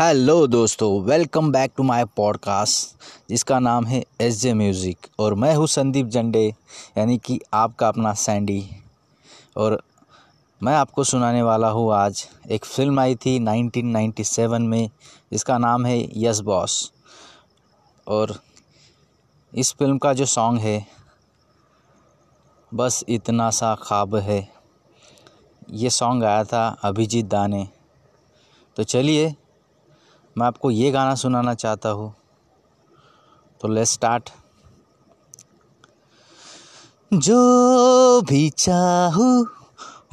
Hello दोस्तों welcome back to my podcast जिसका नाम है एस जे म्यूज़िक और मैं हूँ संदीप जंडे, यानी कि आपका अपना सैंडी और मैं आपको सुनाने वाला हूँ आज, एक फ़िल्म आई थी 1997 में, जिसका नाम है यस बॉस और इस फ़िल्म का जो सॉन्ग है, बस इतना सा ख्वाब है। ये सॉन्ग आया था अभिजीत दा ने। तो चलिए मैं आपको ये गाना सुनाना चाहता हूँ। तो लेट्स स्टार्ट जो भी चाहूँ,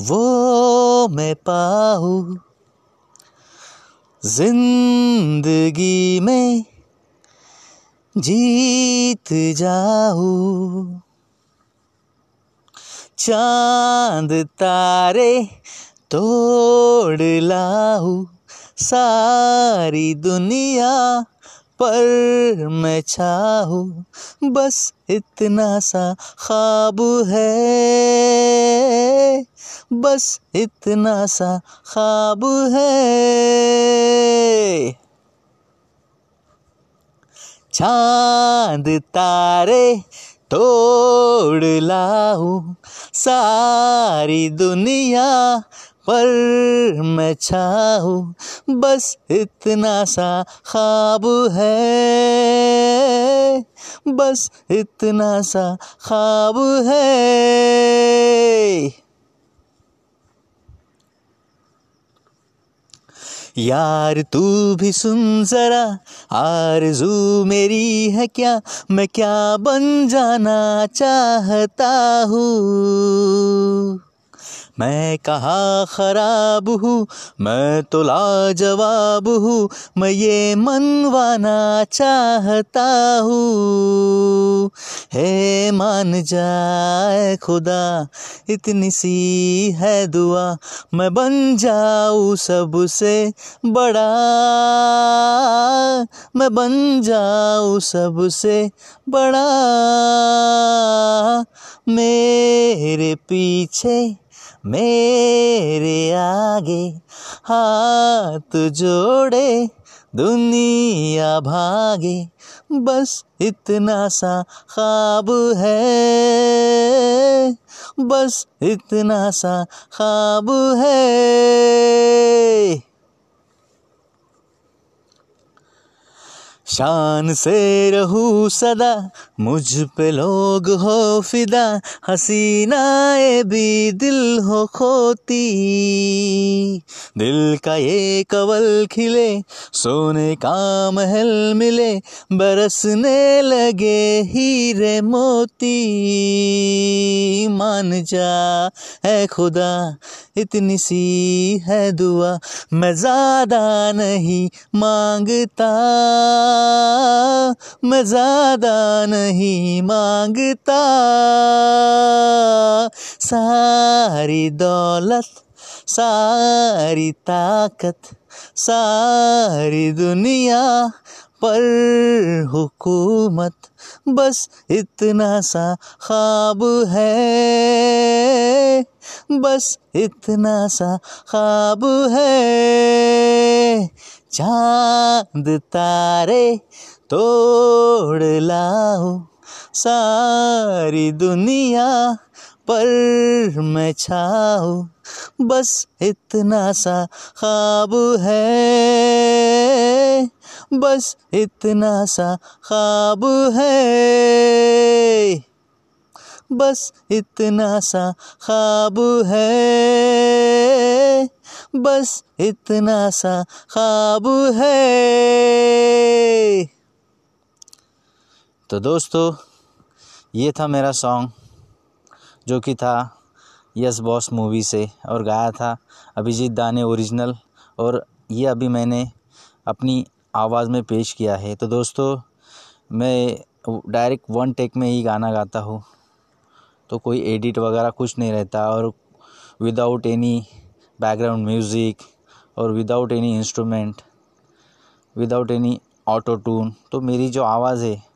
वो मैं पाऊँ। ज़िंदगी में जीत जाऊँ। चाँद तारे तोड़ लाऊं। सारी दुनिया पर मैं चाहूँ, बस इतना सा ख्वाब है। बस इतना सा ख्वाब है। चाँद तारे तोड़ लाऊं सारी दुनिया पर मैं चाहूँ बस इतना सा ख्वाब है। बस इतना सा ख्वाब है। यार तू भी सुन जरा, आरज़ू मेरी है क्या? मैं क्या बन जाना चाहता हूँ? मैं कहाँ ख़राब हूँ, मैं तो लाजवाब हूँ, मैं ये मनवाना चाहता हूँ। हे मान जाए खुदा, इतनी सी है दुआ, मैं बन जाऊँ सबसे बड़ा। मैं बन जाऊँ सबसे बड़ा। मेरे पीछे मेरे आगे हाथ जोड़े, दुनिया भागे, बस इतना सा ख्वाब है। बस इतना सा ख्वाब है। शान से रहू सदा, मुझ पे लोग हो फिदा, हसीनाए भी दिल हो खोती। दिल का ये कवल खिले, सोने का महल मिले, बरसने लगे हीरे मोती। मान जा है खुदा, इतनी सी है दुआ, मैं ज़्यादा नहीं माँगता। मैं ज़्यादा नहीं माँगता। सारी दौलत सारी ताकत, सारी दुनिया पर हुकूमत, बस इतना सा ख्वाब है। बस इतना सा ख्वाब है। चाँद तारे तोड़ लाओ सारी दुनिया पर मैं छाऊ। बस इतना सा ख्वाब है। बस इतना सा ख्वाब है। बस इतना सा ख्वाब है। बस इतना सा ख्वाब है। तो दोस्तों, ये था मेरा सॉन्ग जो कि था यस बॉस मूवी से और गाया था अभिजीत दाने ओरिजिनल और ये अभी मैंने अपनी आवाज़ में पेश किया है। तो दोस्तों, मैं डायरेक्ट वन टेक में ही गाना गाता हूँ। तो कोई एडिट वगैरह कुछ नहीं रहता और विदाउट एनी बैकग्राउंड म्यूज़िक और without any instrument without any auto tune तो मेरी जो आवाज़ है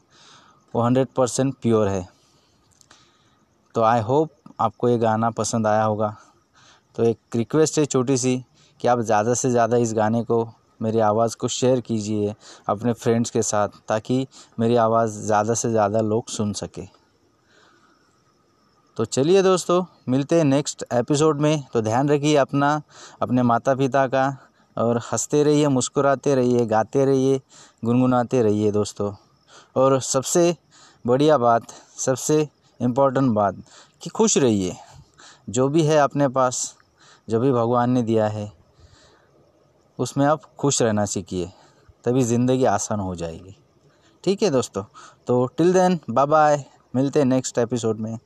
वो हंड्रेड परसेंट प्योर है। तो आई होप आपको ये गाना पसंद आया होगा। तो एक रिक्वेस्ट है छोटी सी कि आप ज़्यादा से ज़्यादा इस गाने को मेरी आवाज़ को शेयर कीजिए अपने फ्रेंड्स के साथ, ताकि मेरी आवाज़ ज़्यादा से ज़्यादा लोग सुन सके। तो चलिए दोस्तों, मिलते हैं नेक्स्ट एपिसोड में। तो ध्यान रखिए अपना, अपने माता पिता का, और हँसते रहिए, मुस्कुराते रहिए, गाते रहिए, गुनगुनाते रहिए दोस्तों। और सबसे बढ़िया बात, सबसे इम्पोर्टेंट बात कि खुश रहिए। जो भी है अपने पास, जो भी भगवान ने दिया है, उसमें आप खुश रहना सीखिए, तभी ज़िंदगी आसान हो जाएगी। ठीक है दोस्तों तो टिल देन बाय बाय मिलते हैं नेक्स्ट एपिसोड में।